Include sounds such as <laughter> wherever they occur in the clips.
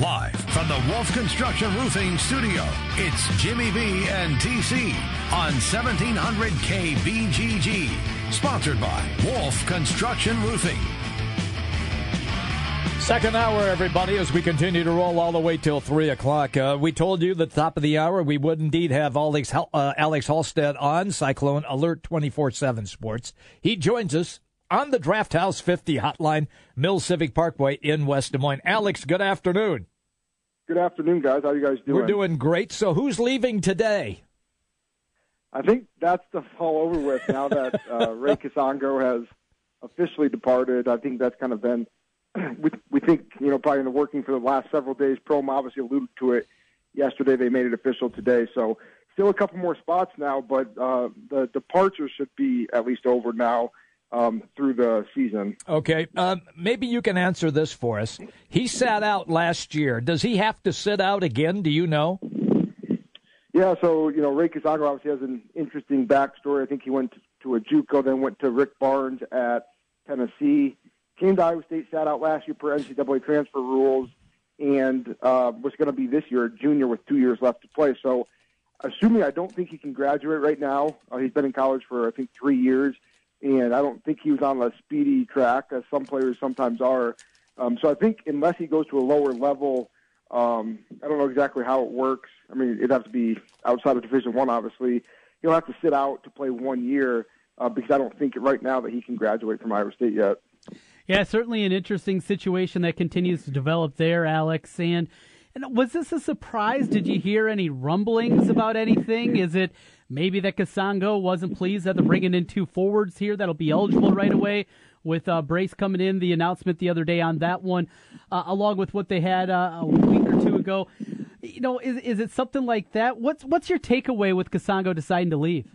Live from the Wolf Construction Roofing Studio, it's Jimmy B and TC on 1700 KBGG. Sponsored by Wolf Construction Roofing. Second hour, everybody, as we continue to roll all the way till 3 o'clock. Uh, we told you at the top of the hour we would indeed have Alex, uh, Alex Halstead on Cyclone Alert 24 7 Sports. He joins us on the Draft House 50 hotline, Mills Civic Parkway in West Des Moines. Alex, good afternoon. Good afternoon, guys. How you guys doing? We're doing great. So, who's leaving today? I think that's the all over with now that uh, <laughs> Ray Kasongo has officially departed. I think that's kind of been <clears throat> we we think you know probably in the working for the last several days. Prohm obviously alluded to it yesterday. They made it official today, so still a couple more spots now, but uh, the departure should be at least over now um, through the season. Okay, uh, maybe you can answer this for us. He sat out last year. Does he have to sit out again? Do you know? Yeah, so you know Ray Kasongo obviously has an interesting backstory. I think he went to a JUCO, then went to Rick Barnes at Tennessee. Came to Iowa State, sat out last year per NCAA transfer rules, and uh, was going to be this year a junior with two years left to play. So, assuming I don't think he can graduate right now. Uh, he's been in college for I think three years and I don't think he was on a speedy track, as some players sometimes are. Um, so I think unless he goes to a lower level, um, I don't know exactly how it works. I mean, it'd have to be outside of Division One, obviously. He'll have to sit out to play one year uh, because I don't think right now that he can graduate from Iowa State yet. Yeah, certainly an interesting situation that continues to develop there, Alex. And, and was this a surprise? Did you hear any rumblings about anything? Is it Maybe that Kasongo wasn't pleased that they're bringing in two forwards here that'll be eligible right away. With uh, Brase coming in, the announcement the other day on that one, uh, along with what they had uh, a week or two ago. You know, is is it something like that? What's what's your takeaway with Kasongo deciding to leave?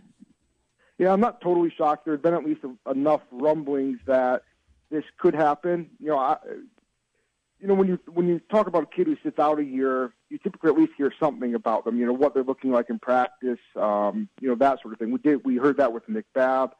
Yeah, I'm not totally shocked. There's been at least enough rumblings that this could happen. You know, I, you know, when you when you talk about a kid who sits out a year, you typically at least hear something about them. You know, what they're looking like in practice, um, you know, that sort of thing. We did we heard that with Nick Babb,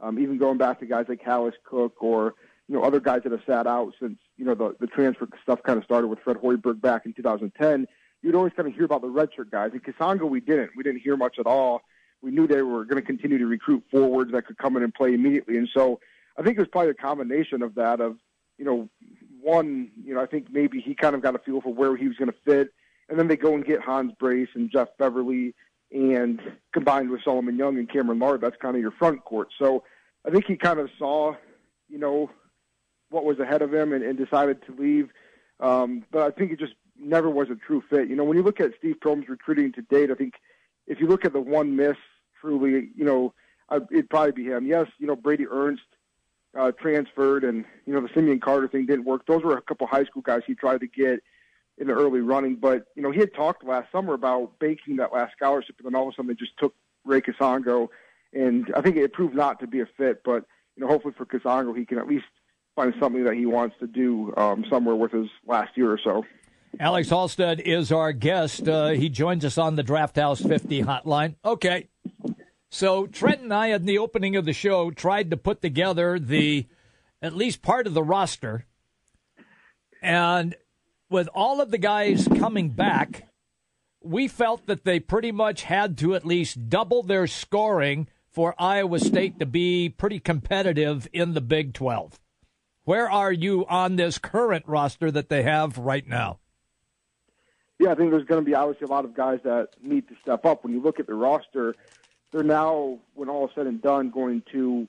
um, even going back to guys like Hallice Cooke or you know other guys that have sat out since you know the the transfer stuff kind of started with Fred Hoiberg back in 2010. You'd always kind of hear about the redshirt guys. In Kasongo, we didn't. We didn't hear much at all. We knew they were going to continue to recruit forwards that could come in and play immediately, and so I think it was probably a combination of that of you know one, you know, I think maybe he kind of got a feel for where he was going to fit, and then they go and get Hans Brase and Jeff Beverly, and combined with Solomon Young and Cameron Lard, that's kind of your front court. So I think he kind of saw, you know, what was ahead of him and, and decided to leave. Um, but I think it just never was a true fit. You know, when you look at Steve Prohm's recruiting to date, I think if you look at the one miss, truly, you know, I, it'd probably be him. Yes, you know, Brady Ernst uh, transferred, and you know the Simeon Carter thing didn't work. Those were a couple high school guys he tried to get in the early running, but you know he had talked last summer about banking that last scholarship, and then all of a sudden they just took Ray Kasongo, and I think it proved not to be a fit. But you know, hopefully for Kasongo, he can at least find something that he wants to do um, somewhere with his last year or so. Alex Halstead is our guest. Uh, he joins us on the Draft House 50 hotline. Okay, so Trent and I, in the opening of the show, tried to put together the at least part of the roster, and with all of the guys coming back, we felt that they pretty much had to at least double their scoring for Iowa State to be pretty competitive in the Big 12. Where are you on this current roster that they have right now? Yeah, I think there's going to be obviously a lot of guys that need to step up. When you look at the roster, they're now, when all is said and done, going to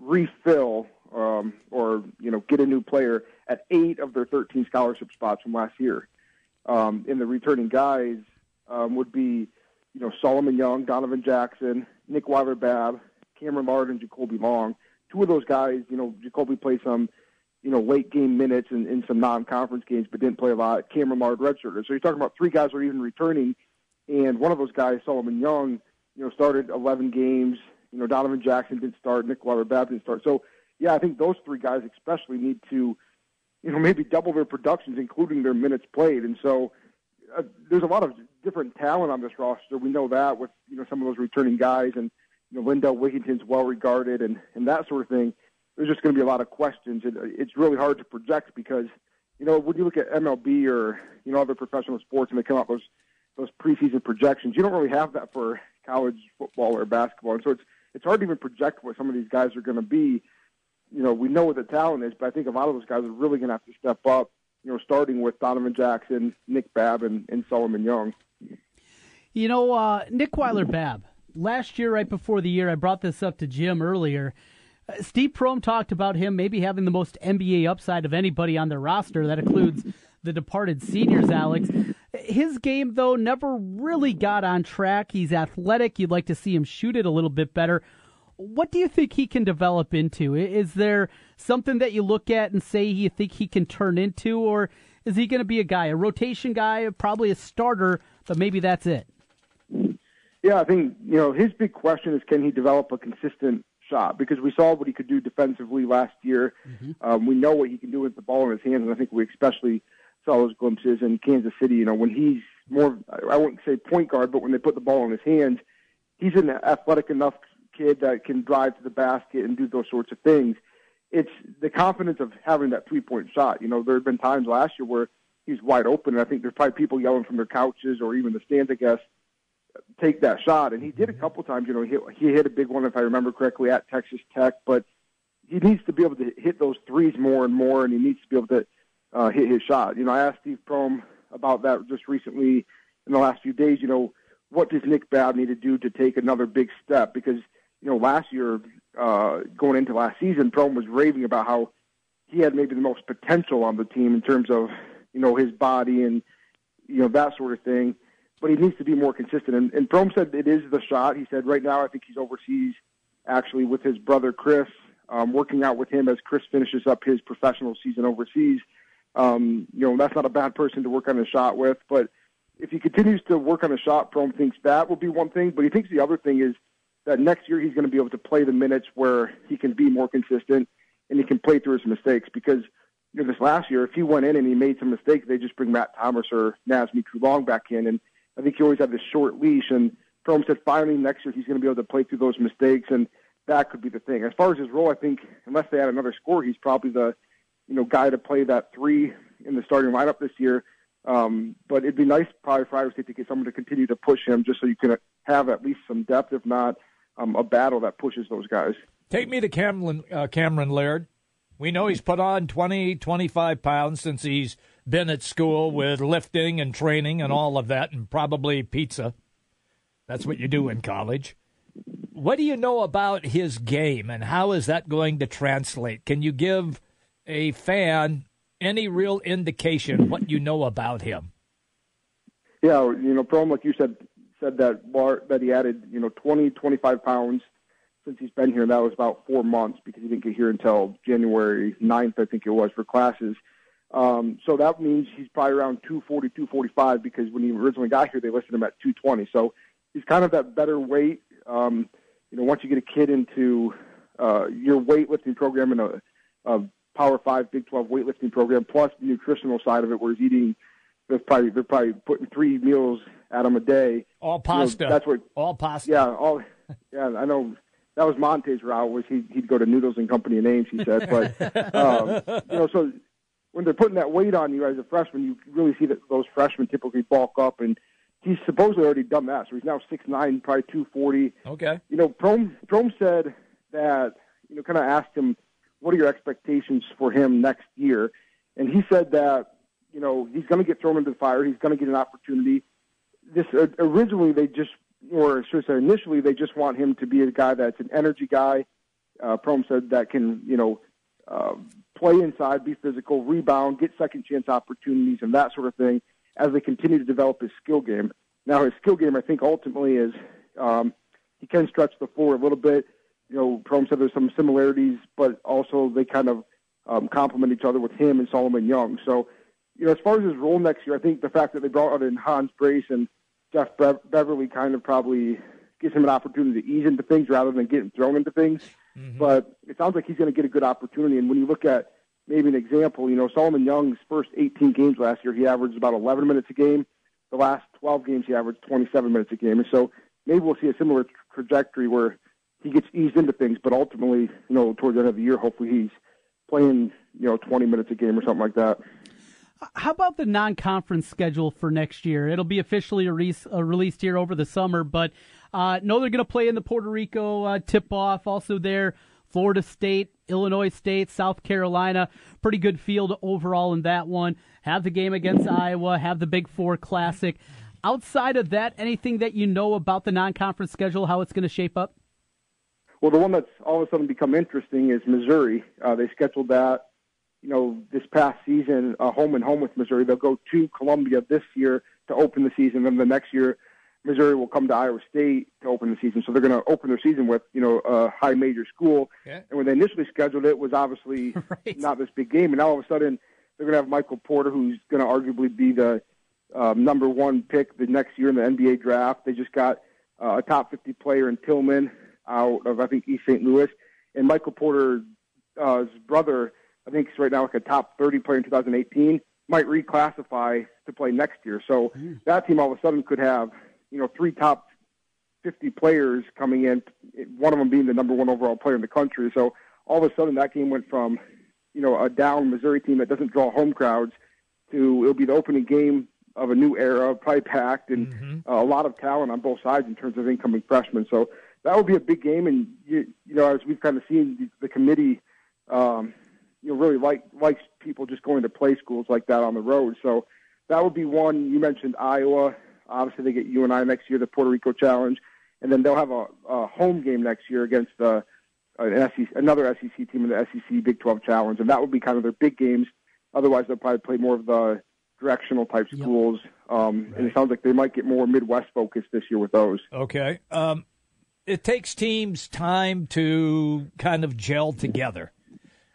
refill um, or you know get a new player at eight of their 13 scholarship spots from last year. Um, and the returning guys um, would be, you know, Solomon Young, Donovan Jackson, Nick Weiler Babb, Cameron Lard, and Jacoby Long. Two of those guys, you know, Jacoby played some, you know, late game minutes in, in some non-conference games, but didn't play a lot. Cameron Lard redshirted. So you're talking about three guys are even returning, and one of those guys, Solomon Young, you know, started 11 games. You know, Donovan Jackson didn't start, Nick Weiler Babb didn't start. So, yeah, I think those three guys especially need to, you know, maybe double their productions, including their minutes played. And so, uh, there's a lot of different talent on this roster. We know that with you know some of those returning guys, and you know Lindell Wigginton's well regarded, and and that sort of thing. There's just going to be a lot of questions. It, it's really hard to project because you know, when you look at MLB or you know other professional sports and they come out those those preseason projections, you don't really have that for college football or basketball, and so it's it's hard to even project what some of these guys are going to be. You know, we know what the talent is, but I think a lot of those guys are really going to have to step up. You know, starting with Donovan Jackson, Nick Babb, and, and Solomon Young. You know, uh, Nick Weiler Babb. Last year, right before the year, I brought this up to Jim earlier. Uh, Steve Prohm talked about him maybe having the most NBA upside of anybody on their roster. That includes the departed seniors, Alex. His game, though, never really got on track. He's athletic. You'd like to see him shoot it a little bit better. What do you think he can develop into? Is there something that you look at and say you think he can turn into, or is he going to be a guy, a rotation guy, probably a starter, but maybe that's it? Yeah, I think you know his big question is can he develop a consistent shot because we saw what he could do defensively last year. Mm-hmm. Um, we know what he can do with the ball in his hands, and I think we especially saw those glimpses in Kansas City. You know, when he's more, I wouldn't say point guard, but when they put the ball in his hands, he's an athletic enough kid that can drive to the basket and do those sorts of things. It's the confidence of having that three point shot. You know, there have been times last year where he's wide open, and I think there's probably people yelling from their couches or even the stands, I guess, take that shot. And he did a mm-hmm. couple times. You know, he, he hit a big one, if I remember correctly, at Texas Tech. But he needs to be able to hit those threes more and more, and he needs to be able to uh, hit his shot. You know, I asked Steve Prohm about that just recently in the last few days. You know, what does Nick Babb need to do to take another big step? Because you know, last year, uh, going into last season, Prohm was raving about how he had maybe the most potential on the team in terms of you know his body and you know that sort of thing but he needs to be more consistent. And, and Prohm said it is the shot. He said right now I think he's overseas actually with his brother Chris, um, working out with him as Chris finishes up his professional season overseas. Um, you know, that's not a bad person to work on a shot with, but if he continues to work on a shot, Prohm thinks that will be one thing, but he thinks the other thing is that next year he's going to be able to play the minutes where he can be more consistent and he can play through his mistakes because you know, this last year, if he went in and he made some mistakes, they just bring Matt Thomas or Naz Mitrou-Long back in, and I think he always had this short leash, and Prohm said finally next year he's going to be able to play through those mistakes, and that could be the thing. As far as his role, I think unless they add another score, he's probably the you know guy to play that three in the starting lineup this year. Um, but it'd be nice probably for Iowa State to get someone to continue to push him, just so you can have at least some depth, if not um, a battle that pushes those guys. Take me to Cameron, uh, Cameron Lard. We know he's put on 20, 25 pounds since he's been at school with lifting and training and all of that, and probably pizza. That's what you do in college. What do you know about his game, and how is that going to translate? Can you give a fan any real indication what you know about him? Yeah, you know, Prohm, like you said, said that Bar, that he added, you know, 20, 25 pounds since he's been here, and that was about four months because he didn't get here until January 9th, I think it was, for classes. Um, so that means he's probably around 240, 245 because when he originally got here, they listed him at 220. So he's kind of that better weight. Um, you know, once you get a kid into uh, your weightlifting program and a, a Power Five, Big 12 weightlifting program, plus the nutritional side of it, where he's eating, they're probably they're probably putting three meals at him a day. All pasta. You know, that's what. All pasta. Yeah, all. Yeah, I know that was Monte's route was he, he'd go to Noodles and Company in Ames, he said. But <laughs> um, you know, so when they're putting that weight on you as a freshman, you really see that those freshmen typically bulk up, and he's supposedly already done that. So he's now six nine, probably two forty. Okay. You know, Prohm Prohm said that you know, kind of asked him, "What are your expectations for him next year?" And he said that you know he's going to get thrown into the fire. He's going to get an opportunity. This uh, originally they just, or should I say, initially they just want him to be a guy that's an energy guy. Uh, Prohm said that can you know. Uh, play inside, be physical, rebound, get second chance opportunities, and that sort of thing as they continue to develop his skill game. Now, his skill game, I think, ultimately is um, he can stretch the floor a little bit. You know, Prohm said there's some similarities, but also they kind of um, complement each other with him and Solomon Young. So, you know, as far as his role next year, I think the fact that they brought out in Hans Brase and Jeff Be- Beverly kind of probably gives him an opportunity to ease into things rather than getting thrown into things. Mm-hmm. But it sounds like he's going to get a good opportunity. And when you look at maybe an example, you know, Solomon Young's first 18 games last year, he averaged about 11 minutes a game. The last 12 games, he averaged 27 minutes a game. And so maybe we'll see a similar tra- trajectory where he gets eased into things, but ultimately, you know, towards the end of the year, hopefully he's playing, you know, 20 minutes a game or something like that. How about the non-conference schedule for next year? It'll be officially uh, released here over the summer, but uh, know they're going to play in the Puerto Rico uh, tip-off. Also, there, Florida State, Illinois State, South Carolina. Pretty good field overall in that one. Have the game against Iowa. Have the Big Four Classic. Outside of that, anything that you know about the non-conference schedule, how it's going to shape up? Well, the one that's all of a sudden become interesting is Missouri. Uh, they scheduled that you know, this past season, uh, home and home with Missouri. They'll go to Columbia this year to open the season, and the next year, Missouri will come to Iowa State to open the season. So they're going to open their season with, you know, a high major school. And when they initially scheduled it, it was obviously <laughs> right. not this big game. And now all of a sudden, they're going to have Michael Porter, who's going to arguably be the um, number one pick the next year in the NBA draft. They just got uh, a top 50 player in Tilmon out of, I think, East St. Louis. And Michael Porter's uh, brother I think he's right now like a top 30 player in 2018, might reclassify to play next year. So mm. that team all of a sudden could have, you know, three top 50 players coming in, one of them being the number one overall player in the country. So all of a sudden that game went from, you know, a down Missouri team that doesn't draw home crowds to it'll be the opening game of a new era, probably packed, and mm-hmm. uh, a lot of talent on both sides in terms of incoming freshmen. So that would be a big game. And you, you know, as we've kind of seen the, the committee um, you know really like likes people just going to play schools like that on the road. So that would be one. You mentioned Iowa. Obviously, they get you and I next year, the Puerto Rico Challenge, and then they'll have a, a home game next year against uh, an SEC, another SEC team in the SEC Big 12 Challenge, and that would be kind of their big games. Otherwise, they'll probably play more of the directional type schools. Yep. Um, right. And it sounds like they might get more Midwest focused this year with those. Okay. Um, it takes teams time to kind of gel together.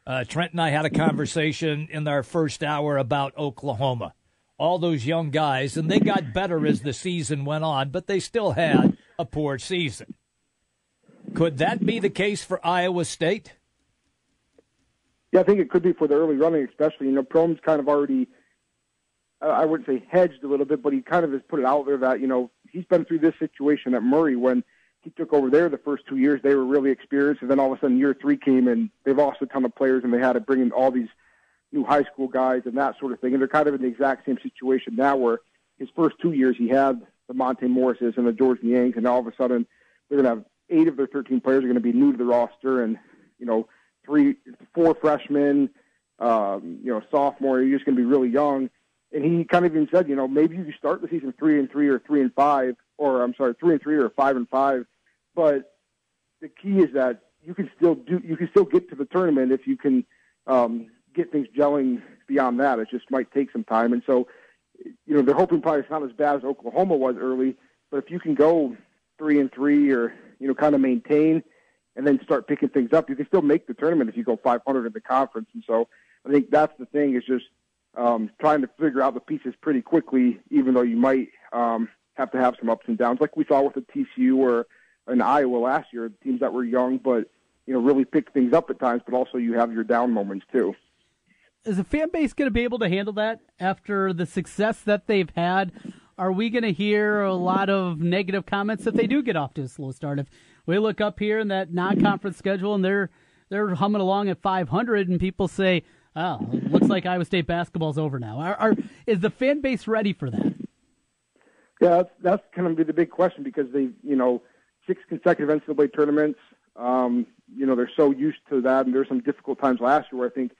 Uh, Trent and I had a conversation in our first hour about Oklahoma. All those young guys, and they got better as the season went on, but they still had a poor season. Could that be the case for Iowa State? Yeah, I think it could be for the early running, especially. You know, Prohm's kind of already, I wouldn't say hedged a little bit, but he kind of has put it out there that, you know, he's been through this situation at Murray when – he took over there the first two years. They were really experienced, and then all of a sudden, year three came, and they've lost a ton of players, and they had to bring in all these new high school guys and that sort of thing. And they're kind of in the exact same situation now, where his first two years he had the Monte Morrises and the George Niangs, and all of a sudden they're going to have eight of their 13 players are going to be new to the roster, and you know, three, four freshmen, um, you know, sophomore. You're just going to be really young. And he kind of even said, you know, maybe you start the season three and three or three and five, or I'm sorry, three and three or five and five, but the key is that you can still do you can still get to the tournament if you can um, get things gelling beyond that. It just might take some time, and so you know they're hoping probably it's not as bad as Oklahoma was early, but if you can go three and three or you know kind of maintain and then start picking things up, you can still make the tournament if you go 500 in the conference. And so I think that's the thing is just um, trying to figure out the pieces pretty quickly, even though you might um, have to have some ups and downs, like we saw with the TCU or in Iowa last year, teams that were young but you know really pick things up at times, but also you have your down moments too. Is the fan base going to be able to handle that after the success that they've had? Are we going to hear a lot of negative comments if they do get off to a slow start? If we look up here in that non-conference schedule and they're they're humming along at 500, and people say, "Oh, looks like Iowa State basketball's over now." Are, are is the fan base ready for that? Yeah, that's, that's going to be the big question because they, you know, six consecutive NCAA tournaments. Um, you know, they're so used to that, and there were some difficult times last year where I think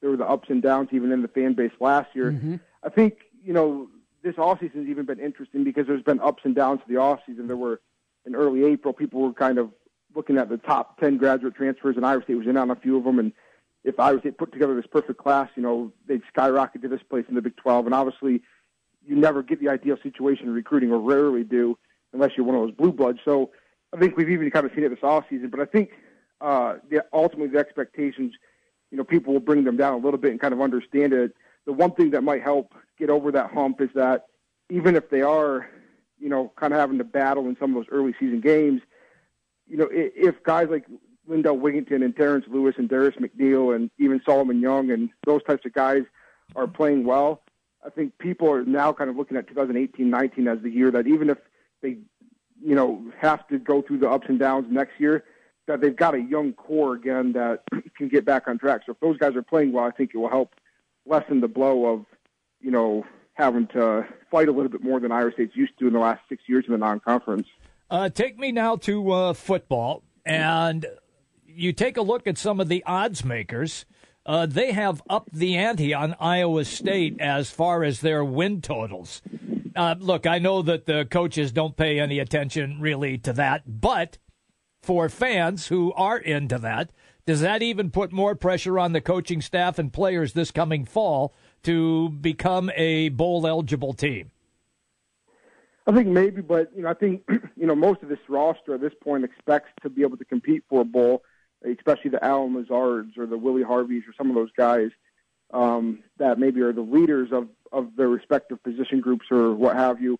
there were the ups and downs even in the fan base last year. Mm-hmm. I think, you know, this offseason has even been interesting because there's been ups and downs to the offseason. There were, in early April, people were kind of looking at the top 10 graduate transfers, and Iowa State was in on a few of them. And if Iowa State put together this perfect class, you know, they'd skyrocket to this place in the Big 12. And obviously, you never get the ideal situation in recruiting, or rarely do, unless you're one of those blue bloods. So I think we've even kind of seen it this off season, but I think uh, the, ultimately the expectations, you know, people will bring them down a little bit and kind of understand it. The one thing that might help get over that hump is that even if they are, you know, kind of having to battle in some of those early season games, you know, if guys like Lindell Wigginton and Terrence Lewis and Darius McNeil and even Solomon Young and those types of guys are playing well, I think people are now kind of looking at 2018-19 as the year that even if they you know, have to go through the ups and downs next year, that they've got a young core again that <clears throat> can get back on track. So if those guys are playing well, I think it will help lessen the blow of, you know, having to fight a little bit more than Iowa State's used to in the last six years in the non-conference. Uh, take me now to uh, football, and you take a look at some of the odds makers. Uh, they have upped the ante on Iowa State as far as their win totals. Uh, look, I know that the coaches don't pay any attention really to that, but for fans who are into that, does that even put more pressure on the coaching staff and players this coming fall to become a bowl eligible team? I think maybe, but you know, I think <clears throat> you know most of this roster at this point expects to be able to compete for a bowl, especially the Allen Lazards or the Willie Harveys or some of those guys um, that maybe are the leaders of of their respective position groups or what have you.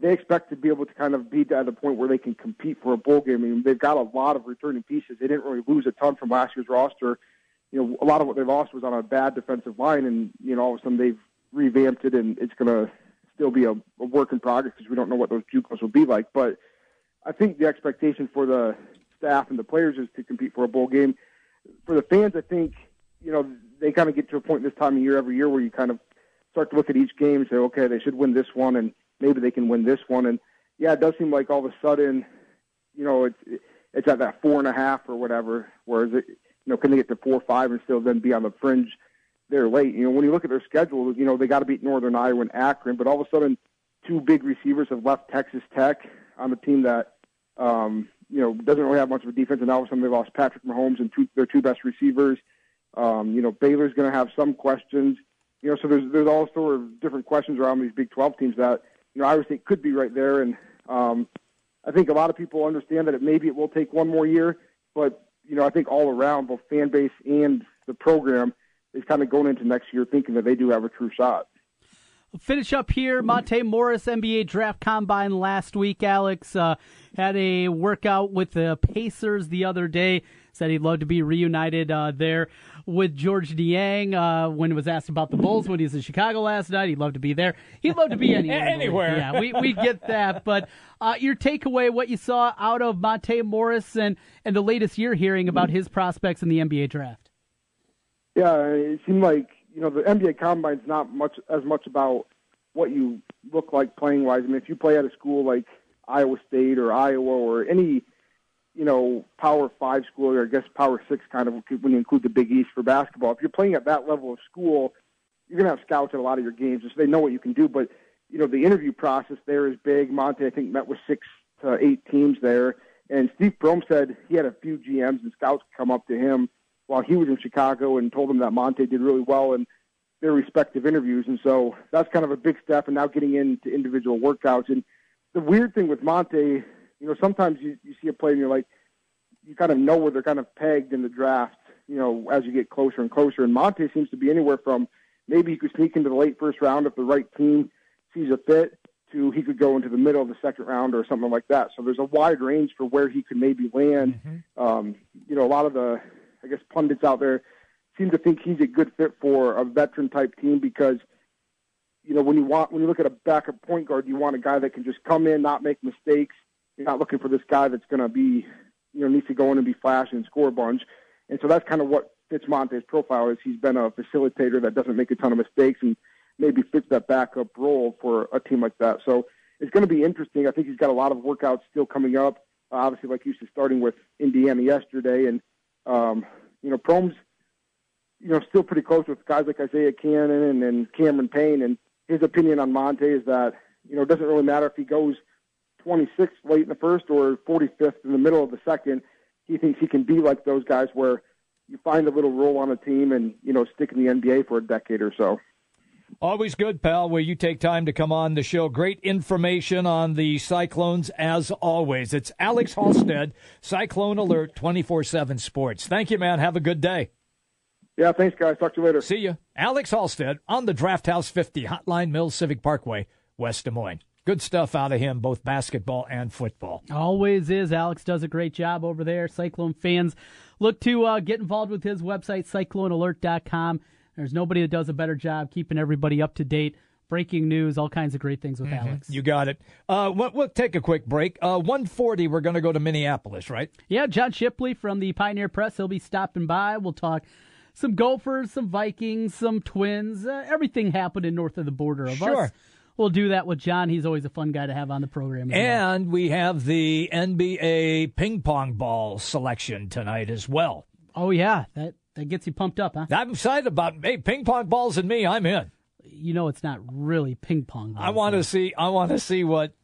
They expect to be able to kind of be at a point where they can compete for a bowl game. I mean, they've got a lot of returning pieces. They didn't really lose a ton from last year's roster. You know, a lot of what they lost was on a bad defensive line, and you know, all of a sudden they've revamped it, and it's going to still be a, a work in progress because we don't know what those JUCOs will be like. But I think the expectation for the staff and the players is to compete for a bowl game. For the fans, I think you know they kind of get to a point this time of year every year where you kind of start to look at each game and say, okay, they should win this one, and maybe they can win this one. And yeah, it does seem like all of a sudden, you know, it's it's at that four and a half or whatever. Whereas it, you know, can they get to four or five and still then be on the fringe? they're late. You know, when you look at their schedule, you know they got to beat Northern Iowa and Akron, but all of a sudden, two big receivers have left Texas Tech on a team that um, you know doesn't really have much of a defense, and all of a sudden they lost Patrick Mahomes and two, their two best receivers. Um, you know, Baylor's going to have some questions. You know, so there's there's all sort of different questions around these Big 12 teams that you know Iowa State could be right there, and um, I think a lot of people understand that it maybe it will take one more year, but you know I think all around both fan base and the program is kind of going into next year thinking that they do have a true shot. We'll finish up here. Monte Morris, NBA draft combine last week. Alex uh, had a workout with the Pacers the other day. Said he'd love to be reunited uh, there with George Niang. Uh, when he was asked about the Bulls when he was in Chicago last night, he'd love to be there. He'd love to be <laughs> anywhere. anywhere. Yeah, we, we get that. But uh, your takeaway, what you saw out of Monte Morris and, and the latest year hearing about his prospects in the NBA draft. Yeah, it seemed like you know the NBA Combine's not much as much about what you look like playing wise. I mean, if you play at a school like Iowa State or Iowa or any you know Power Five school or I guess Power Six kind of when you include the Big East for basketball, if you're playing at that level of school, you're gonna have scouts at a lot of your games, so they know what you can do. But you know the interview process there is big. Monte I think met with six to eight teams there, and Steve Prohm said he had a few GMs and scouts come up to him while he was in Chicago and told him that Monte did really well in their respective interviews. And so that's kind of a big step. And now getting into individual workouts. And the weird thing with Monte, you know, sometimes you, you see a player and you're like, you kind of know where they're kind of pegged in the draft, you know, as you get closer and closer. And Monte seems to be anywhere from maybe he could sneak into the late first round if the right team sees a fit to he could go into the middle of the second round or something like that. So there's a wide range for where he could maybe land. Mm-hmm. Um, you know, a lot of the I guess pundits out there seem to think he's a good fit for a veteran type team because you know when you want when you look at a backup point guard, you want a guy that can just come in, not make mistakes. You're not looking for this guy that's going to be you know needs to go in and be flash and score a bunch. And so that's kind of what fits Monte's profile is he's been a facilitator that doesn't make a ton of mistakes and maybe fits that backup role for a team like that. So it's going to be interesting. I think he's got a lot of workouts still coming up. Uh, obviously, like you said, starting with Indiana yesterday, and um, you know, Prohm's, you know, still pretty close with guys like Isaiah Canaan and, and Cameron Payne. And his opinion on Monte is that, you know, it doesn't really matter if he goes 26th late in the first or 45th in the middle of the second. He thinks he can be like those guys where you find a little role on a team and, you know, stick in the NBA for a decade or so. Always good, pal, where you take time to come on the show. Great information on the Cyclones, as always. It's Alex Halstead, Cyclone Alert 24 7 Sports. Thank you, man. Have a good day. Yeah, thanks, guys. Talk to you later. See you. Alex Halstead on the Draft House 50, Hotline Mills Civic Parkway, West Des Moines. Good stuff out of him, both basketball and football. Always is. Alex does a great job over there. Cyclone fans look to uh, get involved with his website, cyclonealert.com. There's nobody that does a better job keeping everybody up to date. Breaking news, all kinds of great things with mm-hmm. Alex. You got it. Uh, we'll, we'll, take a quick break. Uh, 140, we're going to go to Minneapolis, right? Yeah, John Shipley from the Pioneer Press. He'll be stopping by. We'll talk some Gophers, some Vikings, some Twins. Uh, everything happened north of the border of sure. us. We'll do that with John. He's always a fun guy to have on the program. And well. we have the NBA ping pong ball selection tonight as well. Oh yeah, that that gets you pumped up, huh? I'm excited about hey ping pong balls and me. I'm in. You know, it's not really ping pong. Balls, I want to see. I want to see what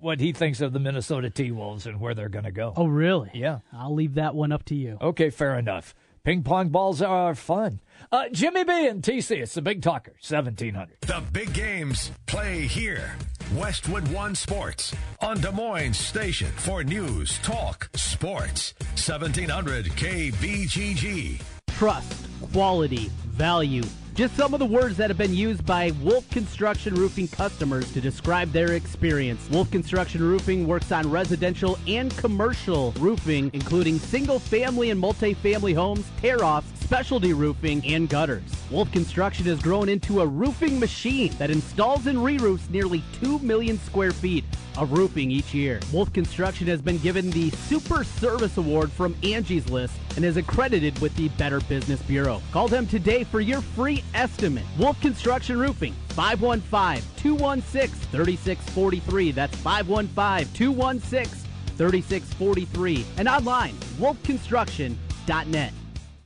what he thinks of the Minnesota T Wolves and where they're going to go. Oh, really? Yeah. I'll leave that one up to you. Okay, fair enough. Ping pong balls are fun. Uh, Jimmy B and TC, it's the Big Talker, 1700. The big games play here. Westwood One Sports on Des Moines Station for news, talk, sports. 1700 KBGG. Trust, quality, value. Just some of the words that have been used by Wolf Construction Roofing customers to describe their experience. Wolf Construction Roofing works on residential and commercial roofing, including single family and multi-family homes, tear offs, specialty roofing, and gutters. Wolf Construction has grown into a roofing machine that installs and re-roofs nearly 2 million square feet of roofing each year. Wolf Construction has been given the Super Service Award from Angie's List and is accredited with the Better Business Bureau. Call them today for your free estimate. Wolf Construction Roofing, 515-216-3643. That's 515-216-3643. And online, wolfconstruction.net.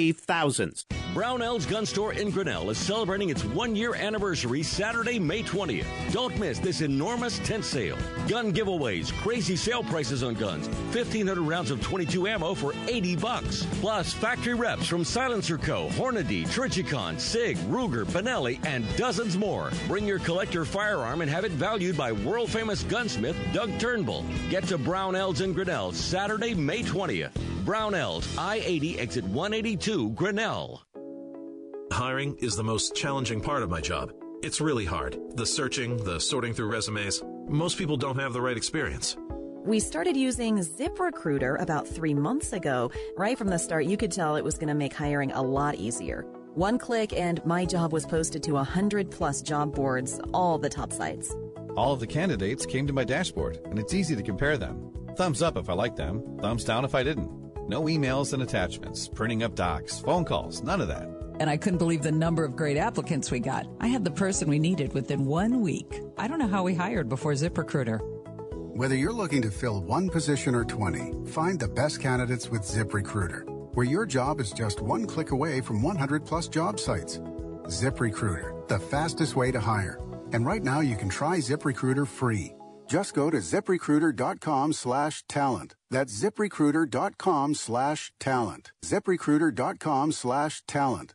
save thousands. Brownell's Gun Store in Grinnell is celebrating its one year anniversary Saturday, May 20th. Don't miss this enormous tent sale. Gun giveaways, crazy sale prices on guns, 1,500 rounds of 22 ammo for 80 bucks. Plus, factory reps from Silencer Co., Hornady, Trijicon, Sig, Ruger, Benelli, and dozens more. Bring your collector firearm and have it valued by world famous gunsmith Doug Turnbull. Get to Brownell's in Grinnell Saturday, May 20th. Brownell's, I 80, exit 182, Grinnell. Hiring is the most challenging part of my job. It's really hard. The searching, the sorting through resumes. Most people don't have the right experience. We started using ZipRecruiter about three months ago. Right from the start, you could tell it was going to make hiring a lot easier. One click, and my job was posted to 100 plus job boards, all the top sites. All of the candidates came to my dashboard, and it's easy to compare them. Thumbs up if I liked them, thumbs down if I didn't. No emails and attachments, printing up docs, phone calls, none of that. And I couldn't believe the number of great applicants we got. I had the person we needed within one week. I don't know how we hired before ZipRecruiter. Whether you're looking to fill one position or 20, find the best candidates with ZipRecruiter, where your job is just one click away from 100 plus job sites. ZipRecruiter, the fastest way to hire. And right now you can try ZipRecruiter free. Just go to ziprecruiter.com slash talent. That's ziprecruiter.com slash talent. ziprecruiter.com slash talent.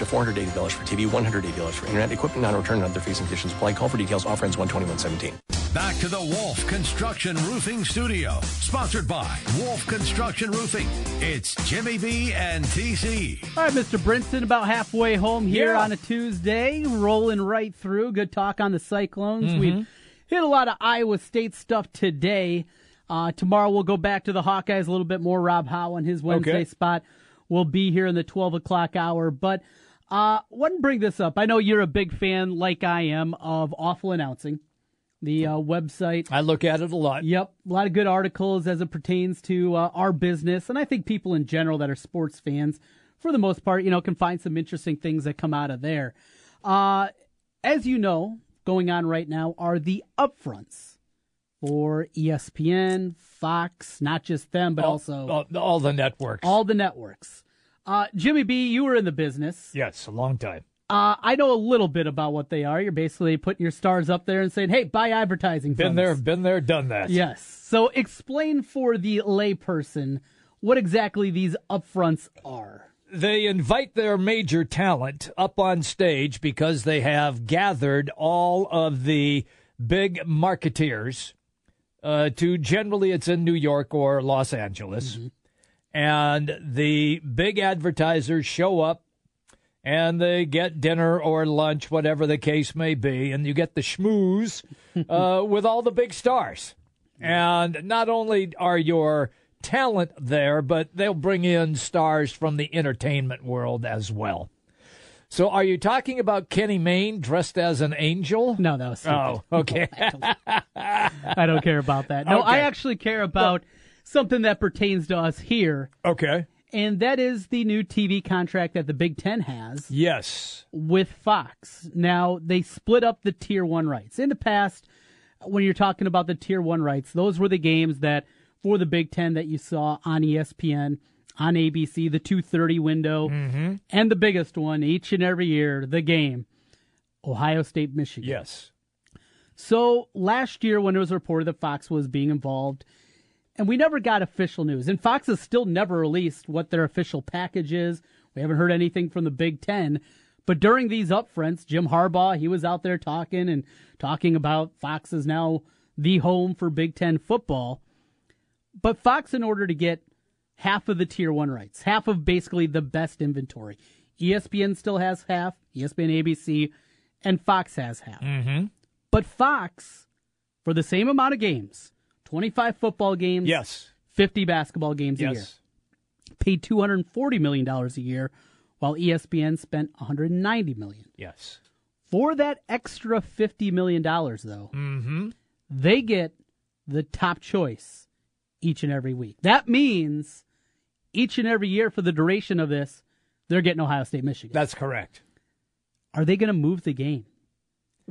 to $480 for TV, $180 for internet, equipment non-return and other fees and conditions apply. Call for details. Offer ends 12117. Back to the Wolf Construction Roofing Studio, sponsored by Wolf Construction Roofing. It's Jimmy B and TC. All right, Mr. Brinson, about halfway home here Yeah. on a Tuesday, rolling right through. Good talk on the Cyclones. Mhm. We've hit a lot of Iowa State stuff today. Uh, tomorrow we'll go back to the Hawkeyes a little bit more. Rob Howe on his Wednesday Okay. spot will be here in the 12 o'clock hour. But uh, wouldn't bring this up. I know you're a big fan, like I am, of Awful Announcing, the uh, website. I look at it a lot. Yep, a lot of good articles as it pertains to uh, our business, and I think people in general that are sports fans, for the most part, you know, can find some interesting things that come out of there. Uh, as you know, going on right now are the upfronts for ESPN, Fox, not just them, but All- also all, all the networks. all the networks. Uh, Jimmy B, you were in the business. yes, a long time. Uh, I know a little bit about what they are. You're basically putting your stars up there and saying, "Hey, buy advertising." Been there, us." been there, done that. Yes. So explain for the layperson what exactly these upfronts are. They invite their major talent up on stage because they have gathered all of the big marketeers uh, to generally it's in New York or Los Angeles. And the big advertisers show up and they get dinner or lunch, whatever the case may be, and you get the schmooze <laughs> uh, with all the big stars. And not only are your talent there, but they'll bring in stars from the entertainment world as well. So, are you talking about Kenny Mayne dressed as an angel? No, that was stupid. Oh, okay. <laughs> I don't care about that. No, I actually care about something that pertains to us here, okay. and that is the new TV contract that the Big Ten has Yes. with Fox. Now, they split up the Tier 1 rights. In the past, when you're talking about the Tier 1 rights, those were the games that, for the Big Ten, that you saw on ESPN, on ABC, the 230 window, mm-hmm. and the biggest one each and every year, the game, Ohio State, Michigan. Yes. So last year, when it was reported that Fox was being involved, and we never got official news, and Fox has still never released what their official package is. We haven't heard anything from the Big Ten. But during these upfronts, Jim Harbaugh, he was out there talking and talking about Fox is now the home for Big Ten football. But Fox, in order to get half of the tier one rights, half of basically the best inventory, ESPN still has half, ESPN, ABC, and Fox has half. Mm-hmm. But Fox, for the same amount of games, 25 football games, Yes. 50 basketball games a year, Yes. paid $240 million a year, while ESPN spent 190 million. Yes. For that extra $50 million, though, Mm-hmm. they get the top choice each and every week. That means each and every year for the duration of this, they're getting Ohio State, Michigan. That's correct. Are they going to move the game?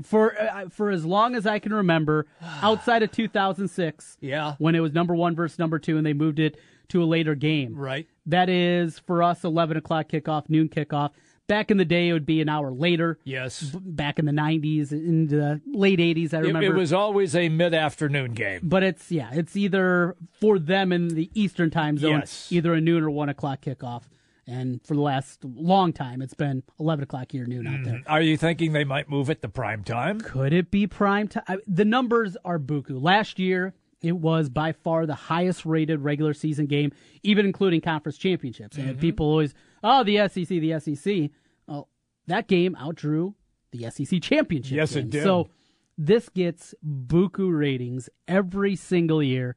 For uh, for as long as I can remember, <sighs> outside of 2006, Yeah. when it was number one versus number two, and they moved it to a later game. Right. That is for us 11 o'clock kickoff, noon kickoff. Back in the day, it would be an hour later. Yes. Back in the 90s, in the late 80s, I It, remember. it was always a mid-afternoon game. But it's yeah, it's either for them in the Eastern time zone, Yes. either a noon or one o'clock kickoff. And for the last long time, it's been 11 o'clock here, noon out there. Are you thinking they might move it to prime time? Could it be prime time? The numbers are buku. Last year, it was by far the highest rated regular season game, even including conference championships. And Mhm. people always, oh, the SEC, the SEC. Well, that game outdrew the SEC championship. Yes, it did. So this gets buku ratings every single year.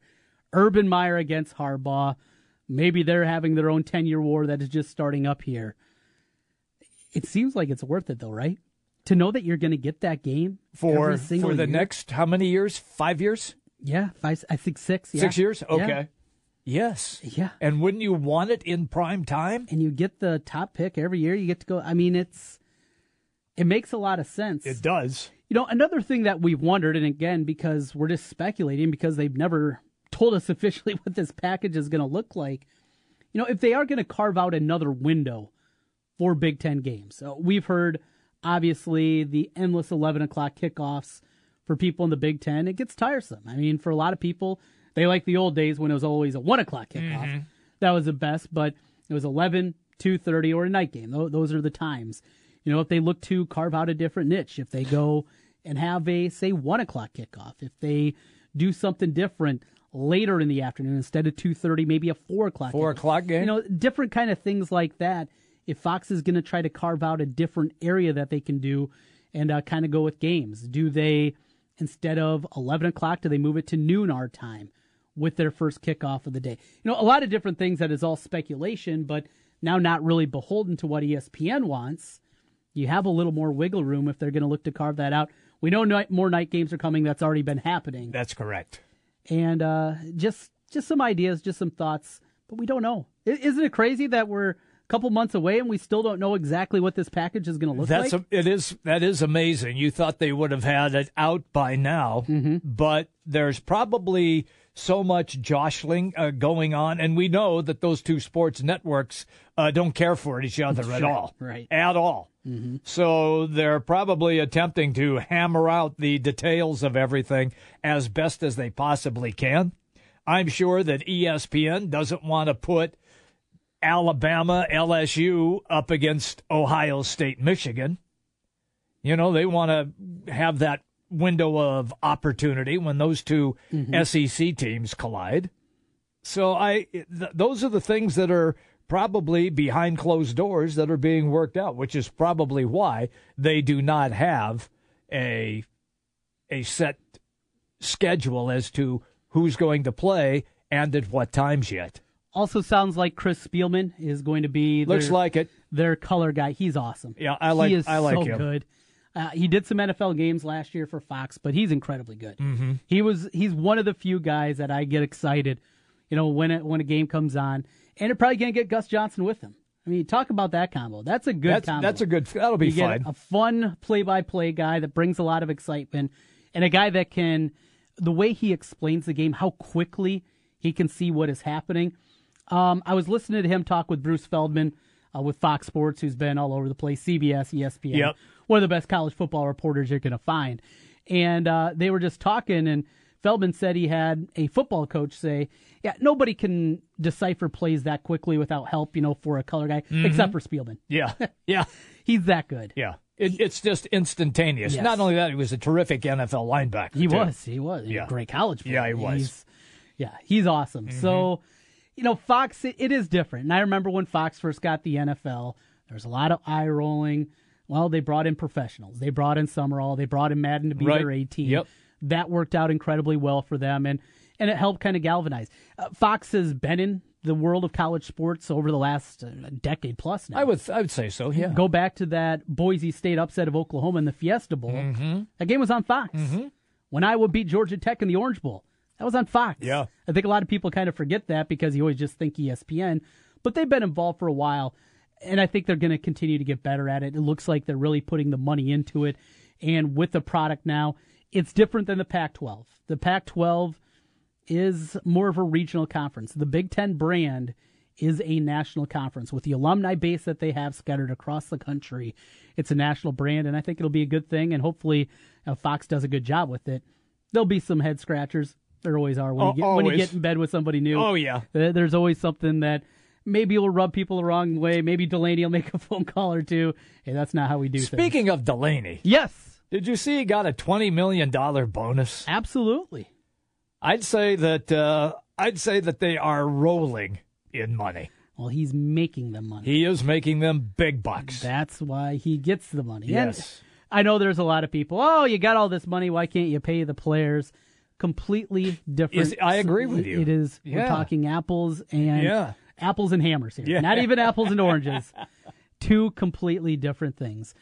Urban Meyer against Harbaugh. Maybe they're having their own 10 year war that is just starting up here. It seems like it's worth it, though, right? To know that you're going to get that game for for the year. next how many years? Five years? Yeah, five. I think six. Yeah. Six years? Yeah. Okay. Yes. Yeah. And wouldn't you want it in prime time? And you get the top pick every year. You get to go. I mean, it's it makes a lot of sense. It does. You know, another thing that we've wondered, and again, because we're just speculating, because they've never told us <laughs> officially what this package is going to look like. You know, if they are going to carve out another window for Big Ten games, so we've heard obviously the endless eleven o'clock kickoffs for people in the Big Ten. It gets tiresome. I mean, for a lot of people, they like the old days when it was always a one o'clock kickoff. Mhm. That was the best, but it was 11, 2.30, or a night game. Those are the times. You know, if they look to carve out a different niche, if they go and have a, say, 1 o'clock kickoff, if they do something different later in the afternoon instead of 2.30, maybe a 4 o'clock Four kickoff. o'clock game? You know, different kind of things like that. If Fox is going to try to carve out a different area that they can do and uh, kind of go with games, do they, instead of 11 o'clock, do they move it to noon our time? with their first kickoff of the day. You know, a lot of different things that is all speculation, but now not really beholden to what ESPN wants. You have a little more wiggle room if they're going to look to carve that out. We know night, more night games are coming. That's already been happening. That's correct. And uh, just just some ideas, just some thoughts, but we don't know. I- Isn't it crazy that we're a couple months away and we still don't know exactly what this package is going to look That's like? a, it is that is amazing. You thought they would have had it out by now, Mm-hmm. but there's probably so much jostling uh, going on, and we know that those two sports networks uh, don't care for each other at all, right. At all. Mm-hmm. So they're probably attempting to hammer out the details of everything as best as they possibly can. I'm sure that ESPN doesn't want to put Alabama, LSU up against Ohio State, Michigan. You know, they want to have that window of opportunity when those 2 Mhm. SEC teams collide. So I th- those are the things that are probably behind closed doors that are being worked out, which is probably why they do not have a a set schedule as to who's going to play and at what times yet. Also sounds like Chris Spielman is going to be Looks like it. Their color guy. He's awesome. Yeah, I like- He is I like so him. good. Uh, he did some NFL games last year for Fox, but he's incredibly good. Mhm. He was he's one of the few guys that I get excited, you know, when it, when a game comes on, and they're probably gonna get Gus Johnson with him. I mean, talk about that combo. That's a good That's- combo. that's a good- that'll be you fun. A fun play-by-play guy that brings a lot of excitement, and a guy that can, the way he explains the game, how quickly he can see what is happening. Um, I was listening to him talk with Bruce Feldman uh, with Fox Sports, who's been all over the place, CBS, ESPN, Yep. one of the best college football reporters you're going to find. And uh, they were just talking, and Feldman said he had a football coach say, "Yeah, nobody can decipher plays that quickly without help, you know, for a color guy, Mhm. except for Spielman. Yeah, <laughs> yeah, he's that good. Yeah, it, it's just instantaneous. Yes. Not only that, he was a terrific NFL linebacker. He too. was. He was. He Yeah. a great college player. Yeah, he was. He's, yeah, he's awesome. So, you know, Fox, it, it is different. And I remember when Fox first got the NFL, there was a lot of eye rolling. Well, they brought in professionals. They brought in Summerall. They brought in Madden to be Right. their A team. Yep. That worked out incredibly well for them, and and it helped kind of galvanize. Uh, Fox has been in the world of college sports over the last uh, decade plus now. I would, I would say so. Yeah. Go back to that Boise State upset of Oklahoma in the Fiesta Bowl. Mhm. That game was on Fox. When Iowa beat Georgia Tech in the Orange Bowl, that was on Fox. Yeah. I think a lot of people kind of forget that because you always just think ESPN, but they've been involved for a while, and I think they're going to continue to get better at it. It looks like they're really putting the money into it, and with the product now, it's different than the Pac-12. The Pac-12 is more of a regional conference. The Big Ten brand is a national conference with the alumni base that they have scattered across the country. It's a national brand, and I think it'll be a good thing. And hopefully, uh, Fox does a good job with it. There'll be some head scratchers. There always are when, Oh, you, get, when you get in bed with somebody new. Oh, yeah. There's always something that maybe will rub people the wrong way. Maybe Delaney will make a <laughs> phone call or two. Hey, that's not how we do things. Speaking of Delaney, yes, did you see he got a twenty million dollar bonus? Absolutely. I'd say that uh, I'd say that they are rolling in money. Well, he's making them money. He is making them big bucks. That's why he gets the money. Yes. And I know there's a lot of people, oh, you got all this money. Why can't you pay the players? Completely different. Is- I agree with you. It is. Yeah. We're talking apples and Yeah. apples and hammers here. Yeah. Not even apples and <laughs> oranges. Two completely different things.